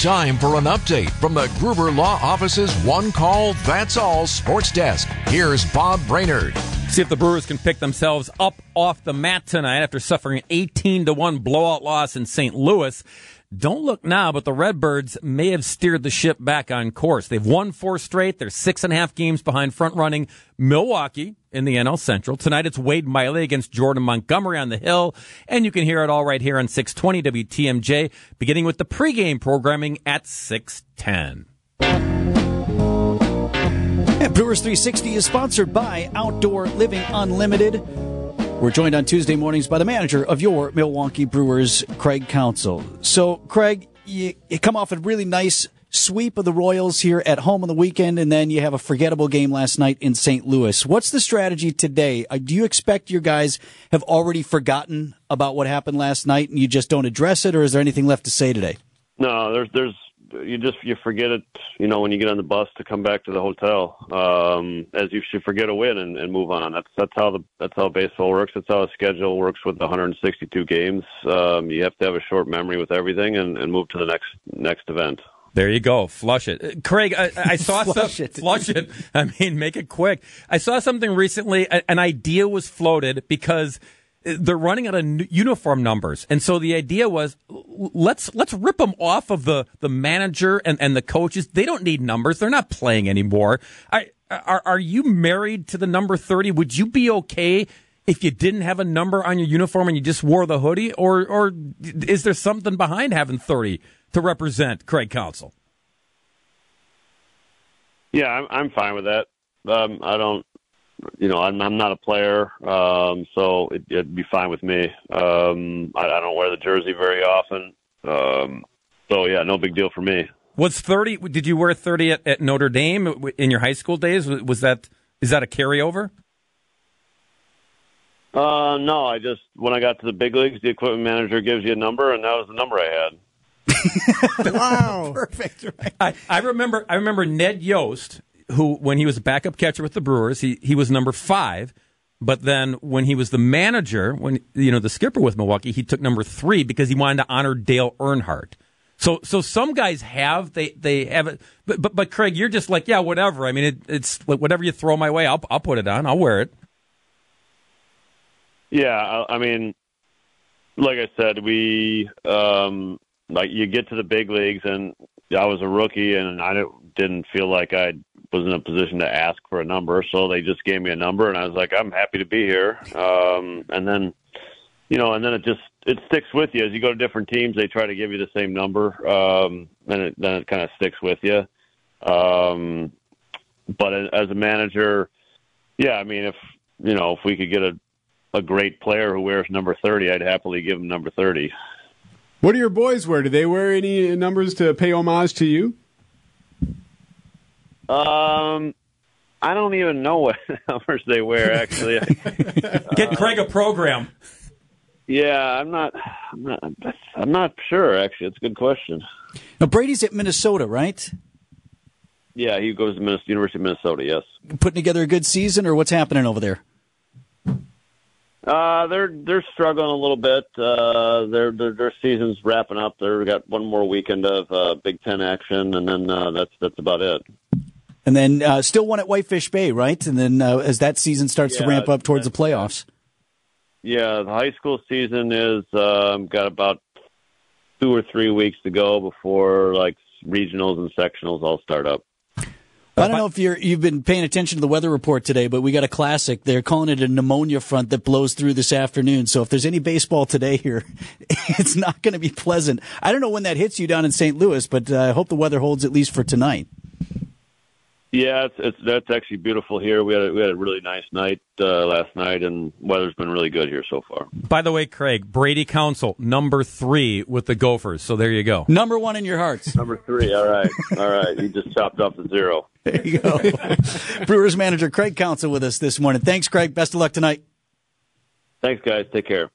Time for an update from the Gruber Law Office's One Call That's All Sports Desk. Here's Bob Brainerd. See if the Brewers can pick themselves up off the mat tonight after suffering an 18 to 1 blowout loss in St. Louis. Don't look now, but the Redbirds may have steered the ship back on course. They've won four straight. They're six and a half games behind front running Milwaukee in the NL Central. Tonight it's Wade Miley against Jordan Montgomery on the Hill, and you can hear it all right here on 620 WTMJ, beginning with the pregame programming at 610. And Brewers 360 is sponsored by Outdoor Living Unlimited. We're joined on Tuesday mornings by the manager of your Milwaukee Brewers, Craig Counsell. So, Craig, you, you come off a really nice sweep of the Royals here at home on the weekend, and then you have a forgettable game last night in St. Louis. What's the strategy today? Uh, do you expect your guys have already forgotten about what happened last night and you just don't address it, or is there anything left to say today? No, there's there's you just you forget it. You know when you get on the bus to come back to the hotel, um, as you should forget a win and, and move on. That's that's how the that's how baseball works. That's how a schedule works with 162 games. Um, you have to have a short memory with everything and, and move to the next next event. There you go. Flush it. Uh, Craig, I, I saw flush some, it. Flush it. I mean, make it quick. I saw something recently. An idea was floated because they're running out of uniform numbers, and so the idea was let's let's rip them off of the the manager and, and the coaches. They don't need numbers; they're not playing anymore. I, are are you married to the number thirty? Would you be okay if you didn't have a number on your uniform and you just wore the hoodie, or or is there something behind having thirty to represent Craig Counsell? Yeah, I'm I'm fine with that. Um, I don't you know, I'm, I'm not a player, um, so it, would be fine with me. Um, I, I don't wear the jersey very often, um, so yeah, no big deal for me. Was thirty? Did you wear thirty at, at Notre Dame in your high school days? Was that is that a carryover? Uh, no, I just when I got to the big leagues, the equipment manager gives you a number, and that was the number I had. wow, perfect. Right. I, I remember. I remember Ned Yost who, when he was a backup catcher with the Brewers, he, he was number five. But then when he was the manager, when you know the skipper with Milwaukee, he took number three because he wanted to honor Dale Earnhardt. So so some guys have they they have it, but but, but Craig, you're just like yeah whatever. I mean it, it's whatever you throw my way, I'll I'll put it on, I'll wear it. Yeah, I, I mean, like I said, we um like you get to the big leagues, and I was a rookie, and I didn't feel like I was in a position to ask for a number, so they just gave me a number, and I was like, I'm happy to be here. Um, and then, you know, and then it just it sticks with you as you go to different teams. They try to give you the same number, um, and it, then it kind of sticks with you. Um, but as a manager, yeah, I mean, if you know, if we could get a a great player who wears number thirty, I'd happily give him number thirty. What do your boys wear? Do they wear any numbers to pay homage to you? Um, I don't even know what numbers they wear. Actually, get Craig a program. Yeah, I'm not. I'm not. I'm not sure. Actually, it's a good question. Now Brady's at Minnesota, right? Yeah, he goes to Minnesota, University of Minnesota. Yes. Putting together a good season, or what's happening over there? Uh, they're they're struggling a little bit. Uh, their, their their season's wrapping up. They've got one more weekend of uh, Big Ten action, and then uh, that's that's about it. And then uh, still one at Whitefish Bay, right? And then uh, as that season starts yeah, to ramp up towards the playoffs. Yeah, the high school season is um, got about two or three weeks to go before like regionals and sectionals all start up. I don't know if you're you've been paying attention to the weather report today, but we got a classic. They're calling it a pneumonia front that blows through this afternoon. So if there's any baseball today here, it's not going to be pleasant. I don't know when that hits you down in St. Louis, but uh, I hope the weather holds at least for tonight. Yeah, it's, it's that's actually beautiful here. We had a, we had a really nice night uh, last night, and weather's been really good here so far. By the way, Craig Brady Counsell number three with the Gophers. So there you go. Number one in your hearts. Number three. All right, all right. You just chopped off the zero. There you go. Brewers manager Craig Counsell with us this morning. Thanks, Craig. Best of luck tonight. Thanks, guys. Take care.